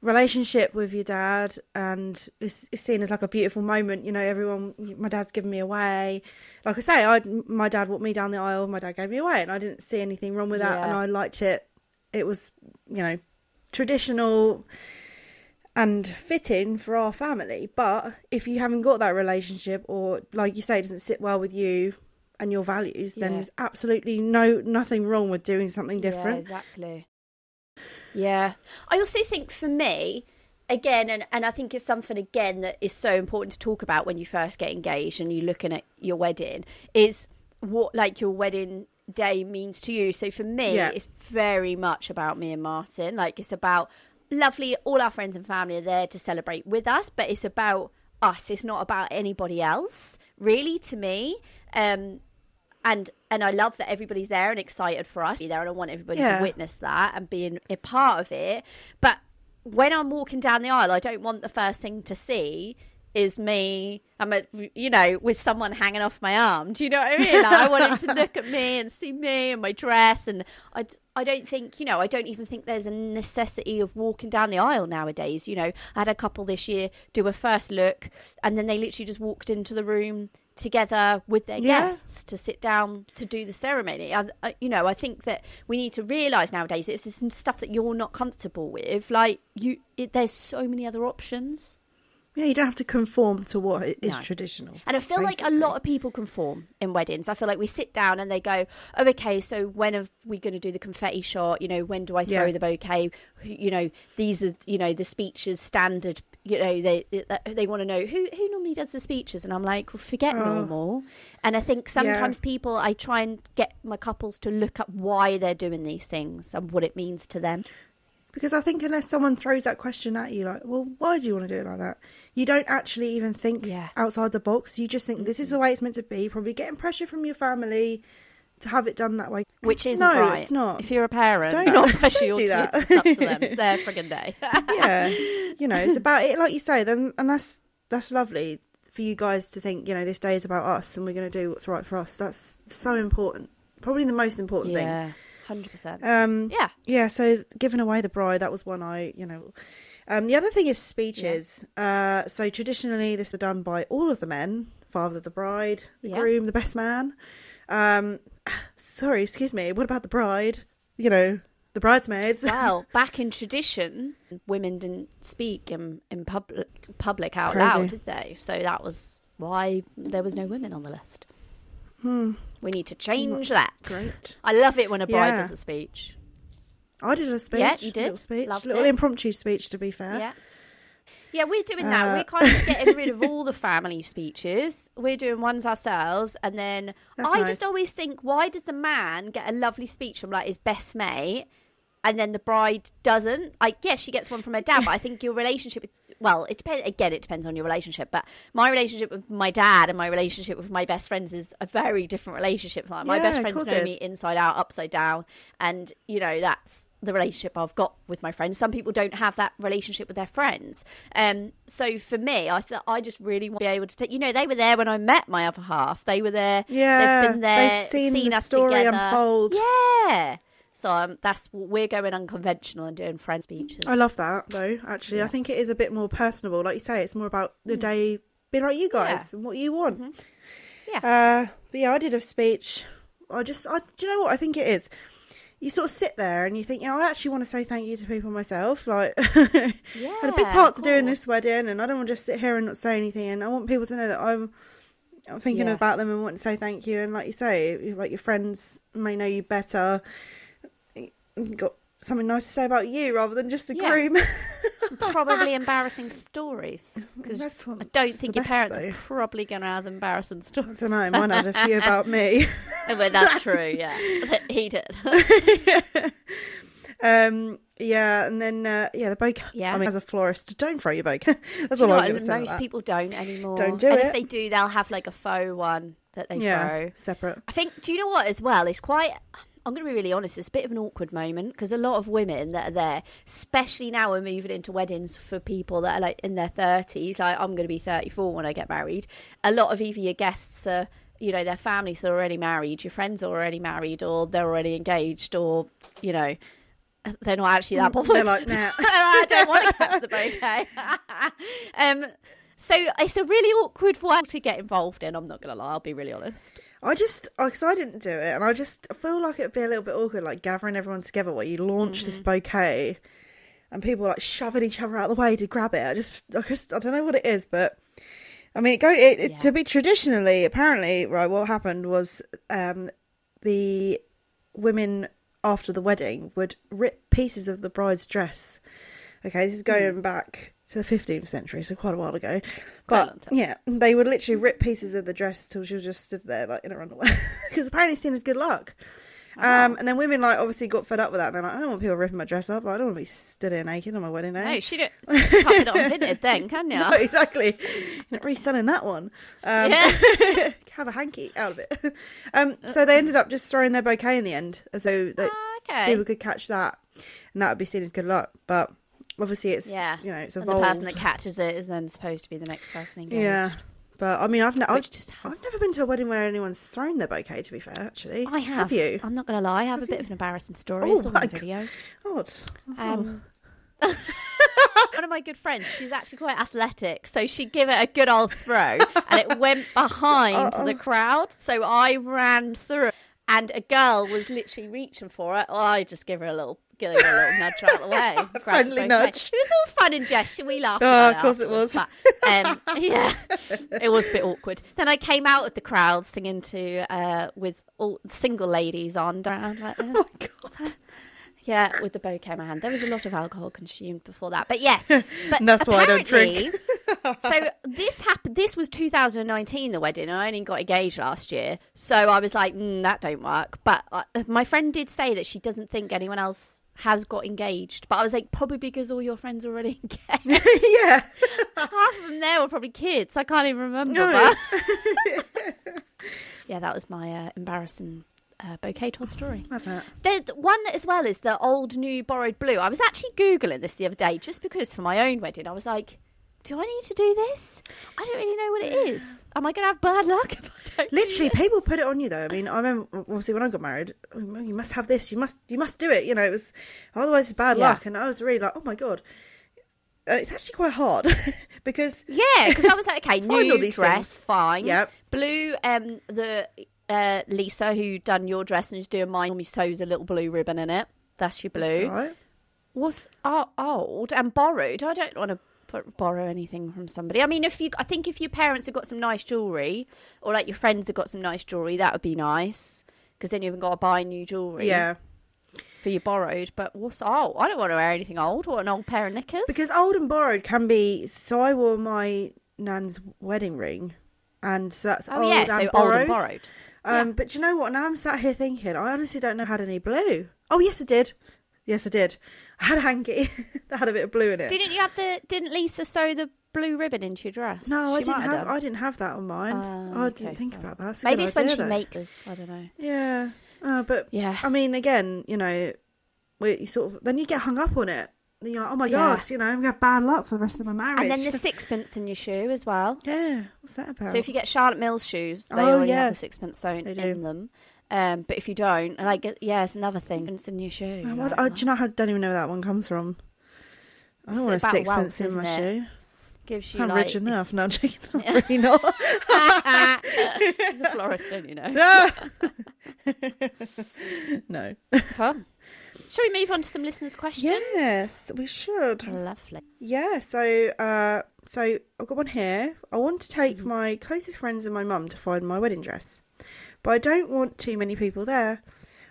relationship with your dad, and it's, it's seen as like a beautiful moment. You know, everyone, my dad's given me away. Like I say, I my dad walked me down the aisle. My dad gave me away, and I didn't see anything wrong with that, Yeah. and I liked it. It was, you know, traditional and fitting for our family. But if you haven't got that relationship, or like you say, it doesn't sit well with you and your values, then Yeah. there's absolutely no nothing wrong with doing something Yeah, different. exactly. Yeah. I also think for me, again, and, and I think it's something again that is so important to talk about when you first get engaged and you're looking at your wedding is what like your wedding day means to you. So for me, Yeah. it's very much about me and Martin. Like it's about lovely all our friends and family are there to celebrate with us, but it's about us. It's not about anybody else, really, to me. Um and and I love that everybody's there and excited for us to be there, and I want everybody Yeah. to witness that and being a part of it. But when I'm walking down the aisle, I don't want the first thing to see is me. I'm a, you know, with someone hanging off my arm. Do you know what I mean? Like, I want him to look at me and see me and my dress, and I, I don't think, you know, I don't even think there's a necessity of walking down the aisle nowadays. You know, I had a couple this year do a first look, and then they literally just walked into the room together with their Yeah. guests to sit down to do the ceremony. I, I, uh, you know, I think that we need to realise nowadays there's some stuff that you're not comfortable with, like you, it, there's so many other options. Yeah, you don't have to conform to what is No. traditional. And I feel like a lot of people conform in weddings. I feel like we sit down and they go, "Oh, okay. So when are we going to do the confetti shot? You know, when do I throw Yeah. the bouquet? You know, these are you know the speeches standard. You know, they they want to know who who normally does the speeches, and I'm like, well, forget Oh. normal. And I think sometimes people, I try and get my couples to look up why they're doing these things and what it means to them. Because I think unless someone throws that question at you, like, well, why do you want to do it like that? You don't actually even think Yeah. outside the box. You just think this is the way it's meant to be. Probably getting pressure from your family to have it done that way. Which isn't no, right. it's not. If you're a parent, Don't- do not pressure your do that. It's up to them. It's their frigging day. yeah, you know, it's about it, like you say. Then, and that's that's lovely for you guys to think. You know, this day is about us, and we're going to do what's right for us. That's so important. Probably the most important thing. Yeah, hundred percent. Um, Yeah. yeah. So giving away the bride, that was one I, you know. Um, the other thing is speeches. Uh, so traditionally, this was done by all of the men: father of the bride, the Yeah. groom, the best man. Um, sorry, excuse me. What about the bride? You know, the bridesmaids. Well, back in tradition, women didn't speak in, in public public out Crazy. loud, did they? So that was why there was no women on the list. We need to change that. Hmm. Great. I love it when a bride Yeah. does a speech. I did a speech. Yeah, you did. Little speech, Loved little it. impromptu speech. To be fair, Yeah. Yeah, we're doing that. Uh, we're kind of getting rid of all the family speeches. We're doing ones ourselves, and then That's I nice. just always think, why does the man get a lovely speech from like his best mate, and then the bride doesn't? Like, yeah, she gets one from her dad, but I think your relationship with well, it depends. Again, it depends on your relationship. But my relationship with my dad and my relationship with my best friends is a very different relationship. Like, my Yeah, best friends know me inside out, upside down, and you know that's the relationship I've got with my friends. Some people don't have that relationship with their friends. Um, so for me, I thought I just really want to be able to take. You know, they were there when I met my other half. They were there. Yeah, they've been there. they've seen the us story together. unfold. Yeah. So um, that's we're going unconventional and doing friend speeches. I love that though. Actually, I think it is a bit more personable. Like you say, it's more about the day being like you guys Mm. Yeah. Mm-hmm. and what you want. Yeah. Uh, but yeah, I did a speech. I just, I, do you know what I think it is? You sort of sit there and you think, you know, I actually want to say thank you to people myself. Like, had a big part to do in this wedding, and I don't want to just sit here and not say anything. And I want people to know that I'm, I'm thinking Yeah. about them and want to say thank you. And like you say, like your friends may know you better. Got something nice to say about you rather than just a Yeah. groom. probably embarrassing stories because I don't think your parents best, are probably going to have embarrassing stories. I don't know. Mine had a few about me. well, that's true. Yeah, he did. Um, yeah, and then uh, yeah, the bouquet. Yeah. I mean, as a florist, don't throw your bouquet. That's Do all I'm going to say. Most people don't anymore. Don't do and it. if they do, they'll have like a faux one that they yeah, throw. separate. I think. Do you know what? As well, it's quite. I'm going to be really honest. It's a bit of an awkward moment because a lot of women that are there, especially now we're moving into weddings for people that are like in their 30s. Like I'm going to be 34 when I get married. A lot of either your guests are, you know, their families are already married, your friends are already married, or they're already engaged, or you know, they're not actually that bothered. They're like, nah. I don't want to catch the bouquet. um, so it's a really awkward one to get involved in. I'm not going to lie. I'll be really honest. I just, because I didn't do it, and I just feel like it'd be a little bit awkward, like gathering everyone together where you launch this Mm-hmm. bouquet, and people like shoving each other out of the way to grab it. I just, I just, I don't know what it is, but I mean, it go it, it Yeah. to be traditionally, apparently, right? What happened was, um, the women after the wedding would rip pieces of the bride's dress. Okay, this is going Hmm. back to the 15th century, so quite a while ago. Quite a long But yeah, they would literally rip pieces of the dress till she was just stood there like in her underwear because apparently it's seen as good luck. Um, and then women like obviously got fed up with that. And They're like, I don't want people ripping my dress up. I don't want to be stood here naked on my wedding day. No, she don't. Can't put it on then, can you? No, exactly. You're not reselling that one. Um, Yeah. have a hanky out of it. Um, so they ended up just throwing their bouquet in the end, so that Ah, okay. people could catch that, and that would be seen as good luck. But obviously, it's Yeah. you know it's And the person that catches it is then supposed to be the next person engaged. yeah, but I mean, I've, ne- I've, just has- I've never been to a wedding where anyone's thrown their bouquet. To be fair, actually, I have. you? I'm not going to lie. I have, a bit of an embarrassing story. Oh it's on my the God. video. Odd. Um, one of my good friends, she's actually quite athletic, so she gave it a good old throw, and it went behind the crowd. So I ran through, and a girl was literally reaching for it. Well, I just give her a little Give her a little nudge out of the way. Friendly nudge. ways. It was all fun and gesture. We laughed. Oh, of course it was. But, um, yeah, it was a bit awkward. Then I came out of the crowd singing to uh, with all single ladies on around like this. Oh my God. Yeah, with the bouquet in my hand. There was a lot of alcohol consumed before that, but yes, but that's why I don't drink. so this happened. This was 2019, the wedding, and I only got engaged last year. So I was like, mm, that don't work. But uh, my friend did say that she doesn't think anyone else has got engaged. But I was like, probably because all your friends are already engaged. yeah. Half of them there were probably kids. I can't even remember. No. But yeah, that was my uh, embarrassing uh, bouquet toss story. Love that. The one as well is the old new borrowed blue. I was actually googling this the other day just because for my own wedding I was like, do I need to do this? I don't really know what it is. Am I going to have bad luck if I don't? do Literally, this? people put it on you though. I mean, I remember obviously when I got married, oh, you must have this. You must, you must do it. You know, it was otherwise it's bad Yeah. luck. And I was really like, oh my god. And it's actually quite hard because Yeah, because I was like, okay, new these dress, things. fine. Yep. Blue. Um, the uh, Lisa who done your dress and is doing mine. Me sews a little blue ribbon in it. That's your blue. right. was uh, old and borrowed. I don't want to put, borrow anything from somebody. I mean, if you, I think if your parents have got some nice jewelry, or like your friends have got some nice jewelry, that would be nice because then you haven't got to buy new jewelry. Yeah, for your borrowed. But what's old? I don't want to wear anything old. or an old pair of knickers. because old and borrowed can be. So I wore my nan's wedding ring, and so that's oh old, yeah, and so borrowed. old and borrowed. Um, but you know what? Now I'm sat here thinking, I honestly don't know if I had any blue. Oh yes, I did. Yes, I did. I had a hanky that had a bit of blue in it. Didn't you have the? Didn't Lisa sew the blue ribbon into your dress? No, I She didn't might have. I didn't have that on mine. Ah, Oh, I okay, didn't think right. about that. That's Maybe it's when she though. makes. I don't know. Yeah, uh, but Yeah. I mean, again, you know, we you sort of then you get hung up on it. Then you're like, oh my Yeah. god, you know, I'm gonna have bad luck for the rest of my marriage. And then there's sixpence in your shoe as well. yeah, what's that about? So if you get Charlotte Mills shoes, they Oh, already yeah. have the sixpence sewn They do. in them. Um, but if you don't, like, yeah, it's another thing. It's in your shoe. Oh, You're what- like, I, do you know? I don't even know where that one comes from. I It's don't want a about sixpence in my isn't shoe. gives you I'm like, rich enough. No, I'm joking. I'm really not. She's a florist, don't you know? no. Come. Shall we move on to some listeners' questions? Yes, we should. Lovely. Yeah, so uh so I've got one here. I want to take Mm-hmm. my closest friends and my mum to find my wedding dress. But I don't want too many people there.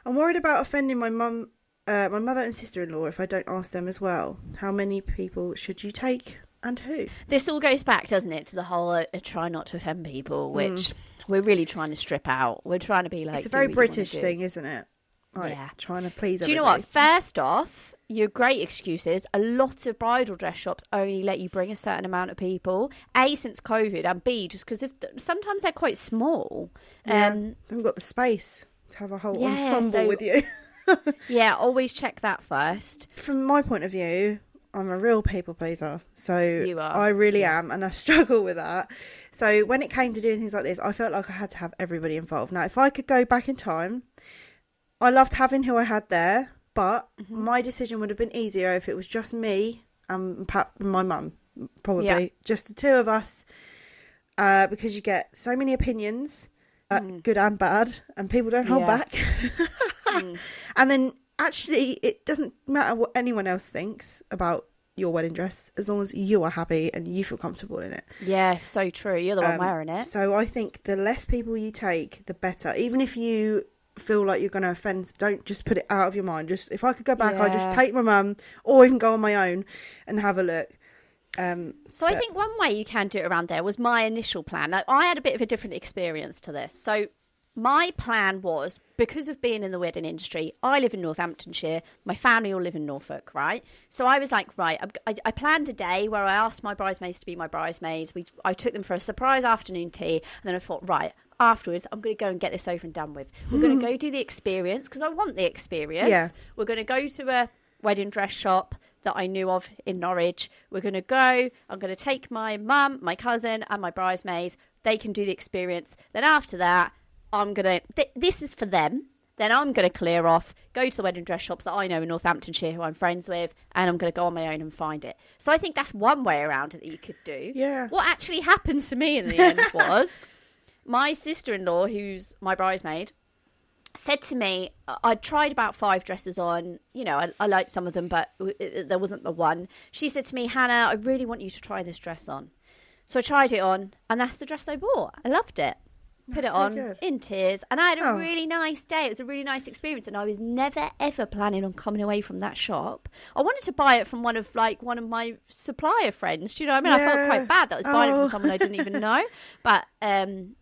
I'm worried about offending my mum uh, my mother and sister in law if I don't ask them as well. How many people should you take and who? This all goes back, doesn't it, to the whole uh, try not to offend people, which we're really trying to strip out. We're trying to be like. Mm. it's a very British thing, isn't it? Like Yeah. trying to please Do you know what? First off, your great excuses. A lot of bridal dress shops only let you bring a certain amount of people. A since COVID, and B just because if sometimes they're quite small. Yeah. Um, haven't got the space to have a whole Yeah, ensemble so- with you. yeah, always check that first. From my point of view, I'm a real people pleaser. So You are, I really yeah. am, and I struggle with that. So when it came to doing things like this, I felt like I had to have everybody involved. Now, if I could go back in time, I loved having who I had there, but Mm-hmm. my decision would have been easier if it was just me and Pat, my mum, probably Yeah. just the two of us, uh, because you get so many opinions, uh, good and bad, and people don't hold Mm. Yeah. back. Mm. And then actually, it doesn't matter what anyone else thinks about your wedding dress as long as you are happy and you feel comfortable in it. Yeah, so true. You're the one Um, wearing it. So I think the less people you take, the better. Even if you feel like you're going to offend, don't just put it out of your mind. Just if I could go back, I'd just take my mum or even go on my own and have a look. Um, So I think one way you can do it around there was my initial plan. Now, I had a bit of a different experience to this. So my plan was because of being in the wedding industry, I live in Northamptonshire. My family all live in Norfolk, right? So I was like, right, I, I planned a day where I asked my bridesmaids to be my bridesmaids. We, I took them for a surprise afternoon tea, and then I thought, right, afterwards, I'm going to go and get this over and done with. We're going to go do the experience because I want the experience. Yeah. We're going to go to a wedding dress shop that I knew of in Norwich. We're going to go. I'm going to take my mum, my cousin, and my bridesmaids. They can do the experience. Then after that, I'm going to. Th- this is for them. Then I'm going to clear off, go to the wedding dress shops that I know in Northamptonshire who I'm friends with, and I'm going to go on my own and find it. So I think that's one way around it that you could do. Yeah. What actually happened to me in the end was my sister in law, who's my bridesmaid, said to me, I- tried about five dresses on. You know, I, I liked some of them, but it- there wasn't the one. She said to me, Hannah, I really want you to try this dress on. So I tried it on, and that's the dress I bought. I loved it. Put That's it so on good. in tears, and I had a Oh. really nice day. It was a really nice experience, and I was never ever planning on coming away from that shop. I wanted to buy it from one of like one of my supplier friends. Do you know what I mean? I felt quite bad that I was buying it Oh. from someone I didn't even know. But um,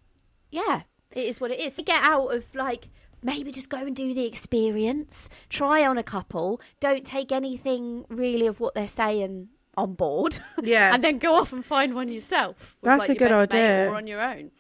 yeah, it is what it is. To get out of like maybe just go and do the experience, try on a couple, don't take anything really of what they're saying on board. Yeah. and then go off and find one yourself. with, That's like, a good idea. Or on your own.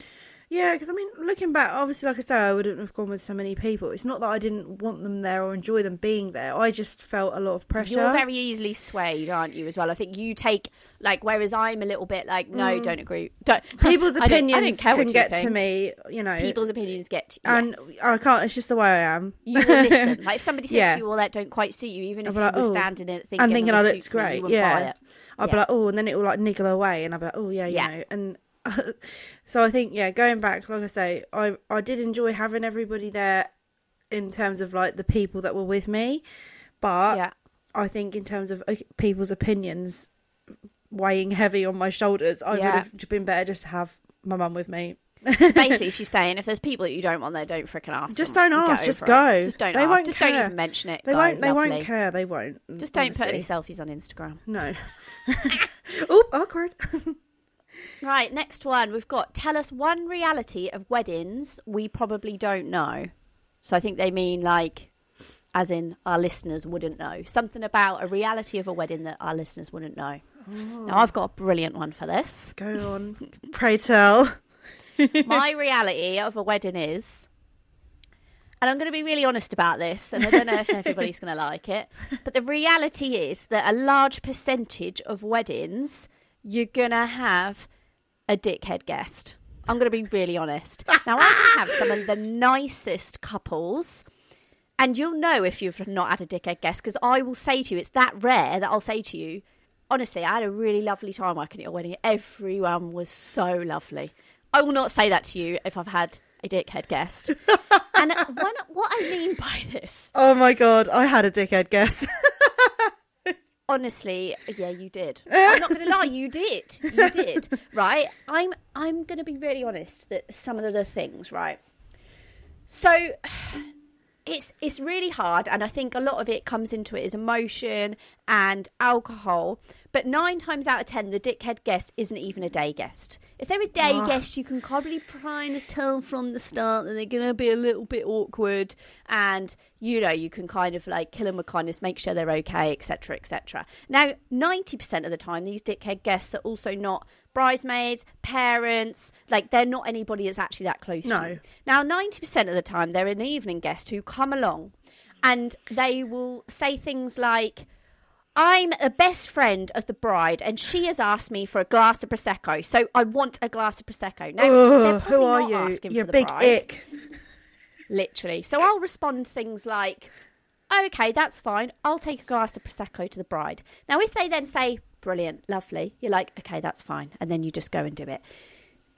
Yeah, because I mean, looking back, obviously, like I say, I wouldn't have gone with so many people. It's not that I didn't want them there or enjoy them being there. I just felt a lot of pressure. You're very easily swayed, aren't you? As well, I think you take like, whereas I'm a little bit like, no, don't agree. Don't. Mm. People's I don't- I don't opinions can get to me, you know, People's opinions get to you. and yes. I can't. It's just the way I am. You will listen. Like if somebody says Yeah. to you, "Well, that don't quite suit you," even if be you like, were "Oh," standing it thinking, and thinking "Oh, I this looked me," great, wouldn't yeah. I'd be like, oh, and then it will like niggle away, and I'd be like, oh yeah, you Yeah. know, and so I think yeah, going back, like I say, I I did enjoy having everybody there in terms of like the people that were with me, but Yeah. I think in terms of people's opinions weighing heavy on my shoulders, I Yeah. would have been better just to have my mum with me. Basically, she's saying if there's people that you don't want there, don't freaking ask. Just don't ask, just over it. go. Just don't They ask. won't just don't even mention it. They Go, won't. They lovely. won't care. They won't. Just don't put any selfies on Instagram. No. Oop, awkward. Right, next one we've got. Tell us one reality of weddings we probably don't know. So I think they mean like, as in our listeners wouldn't know something about a reality of a wedding that our listeners wouldn't know. Oh. Now I've got a brilliant one for this. Go on. Pray tell. My reality of a wedding is, and I'm going to be really honest about this, and I don't know if everybody's going to like it, but the reality is that a large percentage of weddings you're going to have a dickhead guest. I'm going to be really honest. Now, I can have some of the nicest couples. And you'll know if you've not had a dickhead guest because I will say to you, it's that rare that I'll say to you, honestly, I had a really lovely time working at your wedding. Everyone was so lovely. I will not say that to you if I've had a dickhead guest. and one, what I mean by this, Oh my god, I had a dickhead guess. honestly, yeah, you did. I'm not going to lie, you did. You did. Right? I'm I'm going to be really honest that some of the things, right? So it's it's really hard and I think a lot of it comes into it is emotion and alcohol. But nine times out of ten, the dickhead guest isn't even a day guest. If they're a day Ah. guest, you can probably kind of tell from the start that they're going to be a little bit awkward, and you know you can kind of like kill them with kindness, make sure they're okay, etc., etc. Now, ninety percent of the time, these dickhead guests are also not bridesmaids, parents, like they're not anybody that's actually that close to No. you. Now, 90% of the time, they're an evening guest who come along and they will say things like, I'm a best friend of the bride and she has asked me for a glass of Prosecco, so I want a glass of Prosecco. Now, Ugh, who are you? asking You for the big bride, ick. literally. So I'll respond things like, okay, that's fine. I'll take a glass of Prosecco to the bride. Now, if they then say, brilliant, lovely, you're like, okay, that's fine. And then you just go and do it.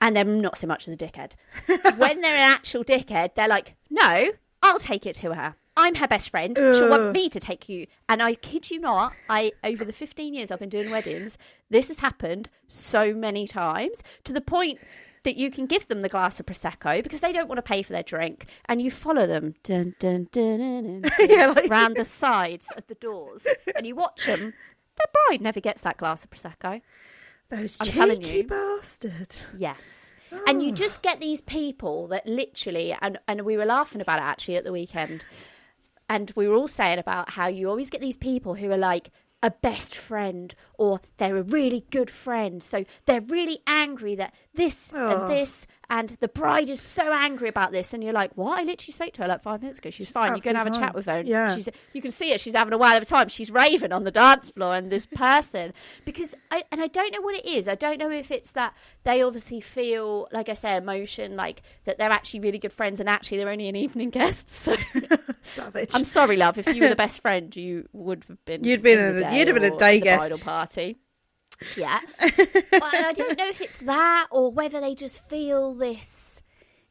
And they're not so much as a dickhead. when they're an actual dickhead, they're like, no, I'll take it to her. I'm her best friend. She'll want me to take you. And I kid you not, I over the 15 years I've been doing weddings, this has happened so many times to the point that you can give them the glass of prosecco because they don't want to pay for their drink, and you follow them dun, dun, dun, dun, dun, Yeah, like- round the sides of the doors, and you watch them. The bride never gets that glass of prosecco. Those I'm telling you. bastard. Yes. And you just get these people that literally, and, and we were laughing about it actually at the weekend. And we were all saying about how you always get these people who are like a best friend or they're a really good friend. So they're really angry that this and this and the bride is so angry about this. And you're like, what? I literally spoke to her like five minutes ago. She's fine. You go and have a chat with her. And Yeah. She's, you can see it. She's having a while of a time. She's raving on the dance floor and this person. Because, I, and I don't know what it is. I don't know if it's that they obviously feel, like I say, emotion, like that they're actually really good friends and actually they're only an evening guest. So Savage. I'm sorry, love. If you were the best friend, you would have been. You'd been. A, you'd have been a day guest. bridal party. Yeah, Well, and I don't know if it's that or whether they just feel this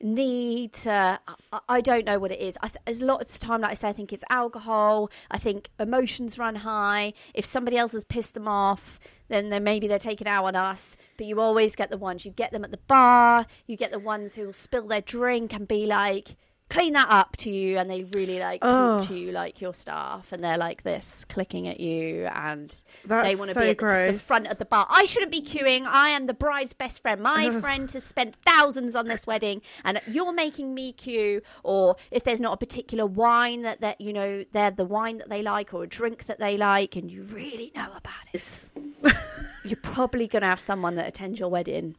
need to I, I don't know what it is. I th- there's a lot of the time like i say i think it's alcohol. I think emotions run high. If somebody else has pissed them off then then maybe they're taking out on us. But you always get the ones. You get them at the bar. You get the ones who will spill their drink and be like clean that up to you and they really like talk Oh. to you like your staff and they're like this clicking at you and That's they want to so be at the, the front of the bar. I shouldn't be queuing. I am the bride's best friend. My friend has spent thousands on this wedding and you're making me queue or if there's not a particular wine that that you know they're the wine that they like or a drink that they like and you really know about it you're probably going to have someone that attends your wedding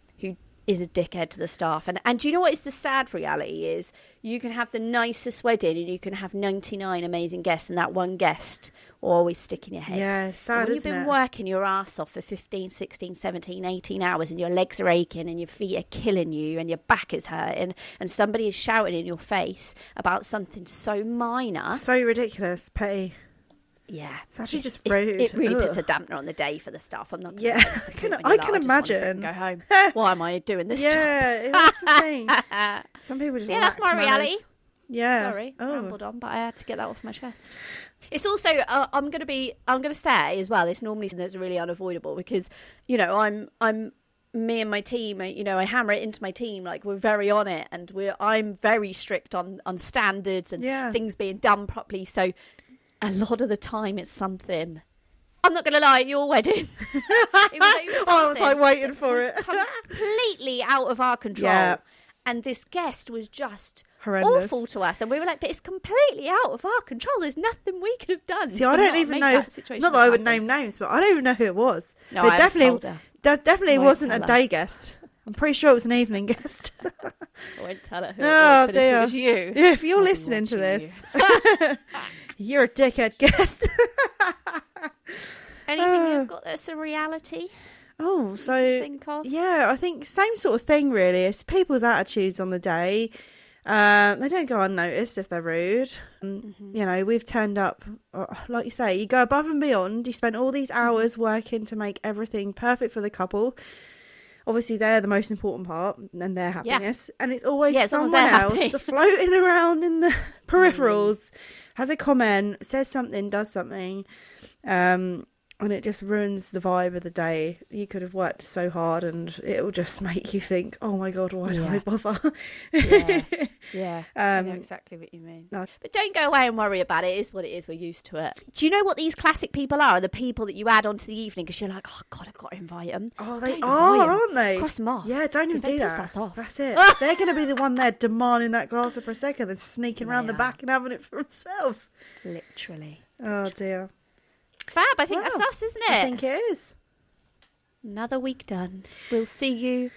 is a dickhead to the staff. And and do you know what is the sad reality is you can have the nicest wedding and you can have 99 amazing guests and that one guest will always stick in your head. Yeah, sad, when you've been it? working your ass off for 15, 16, 17, 18 hours and your legs are aching and your feet are killing you and your back is hurting and somebody is shouting in your face about something so minor. So ridiculous, petty. Yeah. It's actually just rude. It really puts a Ugh. damper on the day for the staff. I'm not Yeah, it's can- I can wanna imagine. Go home. Why am I doing this job? Yeah, that's the thing. Some people just Yeah, that's my reality. Yeah. Sorry, Oh. rambled on, but I had to get that off my chest. It's also uh, I'm going to be I'm going to say as well. It's normally something that's really unavoidable because you know I'm I'm me and my team. You know I hammer it into my team like we're very on it, and we're I'm very strict on on standards and Yeah. things being done properly. So a lot of the time it's something. I'm not going to lie, at your wedding. it was Oh, I was like waiting for it. completely out of our control. Yeah. And this guest was just Horrendous. awful to us, and we were like, "But it's completely out of our control. There's nothing we could have done." See, I don't even know. That Not that I would name names, but I don't even know who it was. No, but I definitely, that definitely wasn't a day guest. I'm pretty sure it was an evening guest. I won't tell her who Oh, it was, but if dear. it was you, yeah, if you're I'll listening to this, you're a dickhead guest. anything Oh. you've got that's a reality, oh, so think of? yeah, I think same sort of thing. Really, it's people's attitudes on the day. Um, they don't go unnoticed if they're rude. Um, Mm-hmm. You know, we've turned up, uh, like you say, you go above and beyond. You spend all these Mm-hmm. hours working to make everything perfect for the couple. Obviously, they're the most important part, and their happiness. yeah. And it's always Yeah, as long as someone else happy. floating around in the peripherals, has a comment, says something, does something, um, and it just ruins the vibe of the day. You could have worked so hard, and it will just make you think, "Oh my god, why did I bother?" Yeah, yeah. I know Um, exactly what you mean. no. But don't go away and worry about it. It is what it is. We're used to it. Do you know what these classic people are? The people that you add onto the evening because you're like, oh god, I've got to invite them. Oh, they Don't are, aren't they? Cross them off. Yeah, don't even do that. That's it. They're going to be the one there demanding that glass of prosecco, then sneaking around the back and having it for themselves. Literally. Oh dear. Fab. I think that's us, isn't it? I think it is. Another week done. We'll see you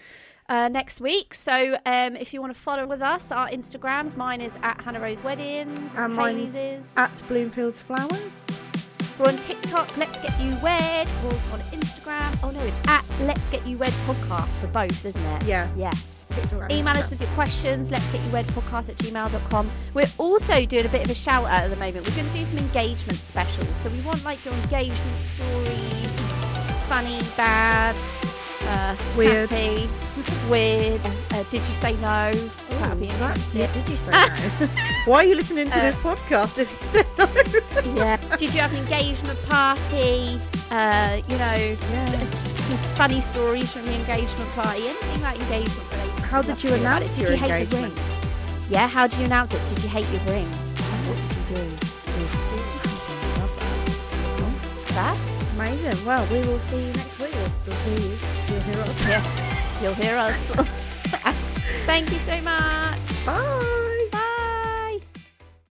uh, next week. So um, if you want to follow with us, our Instagrams, mine is at Hannah Rose Weddings. And mine's Hayley's is. at Bloomfields Flowers. We're on TikTok, Let's Get You Wed. We're also on Instagram. Oh no, it's at Let's Get You Wed podcast for both, isn't it? Yeah. Yes. TikTok Email us with your questions. Let's get you wed podcast at gmail.com. We're also doing a bit of a shout out at the moment. We're going to do some engagement specials. So we want like your engagement stories, funny, bad, uh, Weird. happy, weird. Uh, did you say no? that would be that's- interesting. Yeah, did you say no? Why are you listening to Uh, this podcast if you said no? yeah. Did you have an engagement party? Uh, you know, Yeah. s- s- some funny stories from the engagement party. Anything like engagement related. How did you to hear about announce it. Did you hate the engagement? ring? Yeah, how did you announce it? Did you hate your ring? And what did you do? That? Amazing. Well, we will see you next week. You'll hear you. You'll hear us. Yeah. You'll hear us. Thank you so much. Bye.